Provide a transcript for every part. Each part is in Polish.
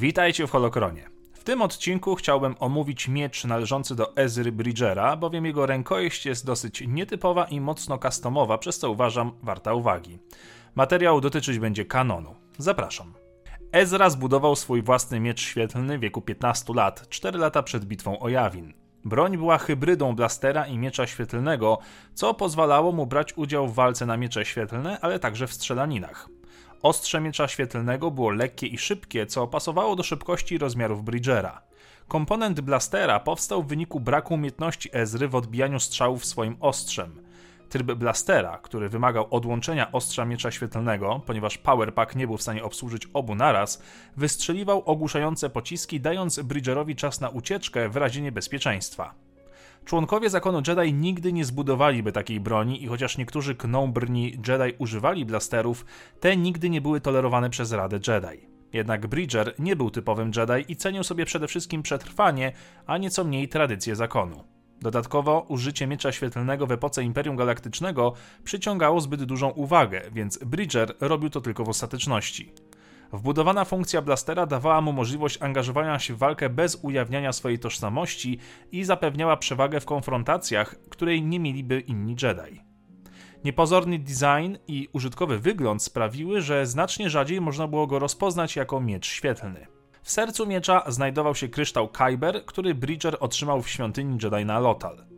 Witajcie w Holokronie. W tym odcinku chciałbym omówić miecz należący do Ezry Bridgera, bowiem jego rękojeść jest dosyć nietypowa i mocno customowa, przez co uważam warta uwagi. Materiał dotyczyć będzie kanonu. Zapraszam. Ezra zbudował swój własny miecz świetlny w wieku 15 lat, 4 lata przed bitwą o Jawin. Broń była hybrydą blastera i miecza świetlnego, co pozwalało mu brać udział w walce na miecze świetlne, ale także w strzelaninach. Ostrze miecza świetlnego było lekkie i szybkie, co pasowało do szybkości i rozmiarów Bridgera. Komponent blastera powstał w wyniku braku umiejętności Ezry w odbijaniu strzałów swoim ostrzem. Tryb blastera, który wymagał odłączenia ostrza miecza świetlnego, ponieważ Powerpack nie był w stanie obsłużyć obu naraz, wystrzeliwał ogłuszające pociski, dając Bridgerowi czas na ucieczkę w razie niebezpieczeństwa. Członkowie zakonu Jedi nigdy nie zbudowaliby takiej broni i chociaż niektórzy knąbrni Jedi używali blasterów, te nigdy nie były tolerowane przez Radę Jedi. Jednak Bridger nie był typowym Jedi i cenił sobie przede wszystkim przetrwanie, a nieco mniej tradycje zakonu. Dodatkowo użycie miecza świetlnego w epoce Imperium Galaktycznego przyciągało zbyt dużą uwagę, więc Bridger robił to tylko w ostateczności. Wbudowana funkcja blastera dawała mu możliwość angażowania się w walkę bez ujawniania swojej tożsamości i zapewniała przewagę w konfrontacjach, której nie mieliby inni Jedi. Niepozorny design i użytkowy wygląd sprawiły, że znacznie rzadziej można było go rozpoznać jako miecz świetlny. W sercu miecza znajdował się kryształ Kyber, który Bridger otrzymał w świątyni Jedi na Lotal.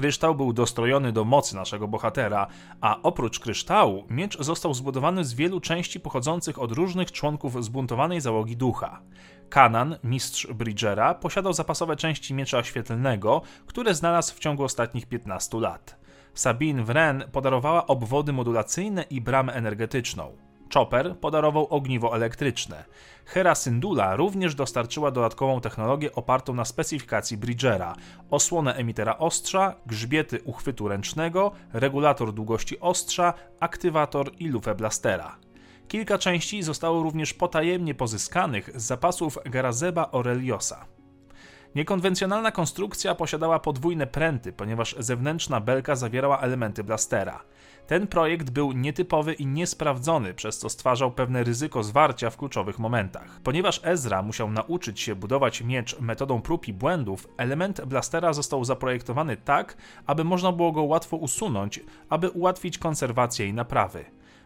Kryształ był dostrojony do mocy naszego bohatera, a oprócz kryształu miecz został zbudowany z wielu części pochodzących od różnych członków zbuntowanej załogi ducha. Kanan, mistrz Bridgera, posiadał zapasowe części miecza świetlnego, które znalazł w ciągu ostatnich 15 lat. Sabine Wren podarowała obwody modulacyjne i bramę energetyczną. Chopper podarował ogniwo elektryczne. Hera Syndulla również dostarczyła dodatkową technologię opartą na specyfikacji Bridgera, osłonę emitera ostrza, grzbiety uchwytu ręcznego, regulator długości ostrza, aktywator i lufę blastera. Kilka części zostało również potajemnie pozyskanych z zapasów Garazeba Aureliosa. Niekonwencjonalna konstrukcja posiadała podwójne pręty, ponieważ zewnętrzna belka zawierała elementy blastera. Ten projekt był nietypowy i niesprawdzony, przez co stwarzał pewne ryzyko zwarcia w kluczowych momentach. Ponieważ Ezra musiał nauczyć się budować miecz metodą prób i błędów, element blastera został zaprojektowany tak, aby można było go łatwo usunąć, aby ułatwić konserwację i naprawy.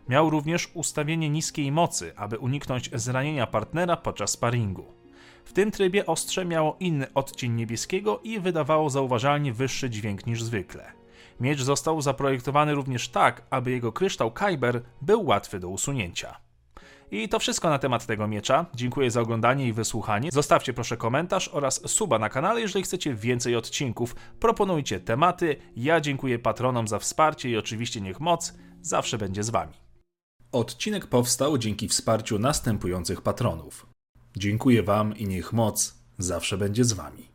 Miał również ustawienie niskiej mocy, aby uniknąć zranienia partnera podczas sparingu. W tym trybie ostrze miało inny odcień niebieskiego i wydawało zauważalnie wyższy dźwięk niż zwykle. Miecz został zaprojektowany również tak, aby jego kryształ Kyber był łatwy do usunięcia. I to wszystko na temat tego miecza. Dziękuję za oglądanie i wysłuchanie. Zostawcie proszę komentarz oraz suba na kanale, jeżeli chcecie więcej odcinków. Proponujcie tematy. Ja dziękuję patronom za wsparcie i oczywiście niech moc zawsze będzie z wami. Odcinek powstał dzięki wsparciu następujących patronów. Dziękuję wam i niech moc zawsze będzie z wami.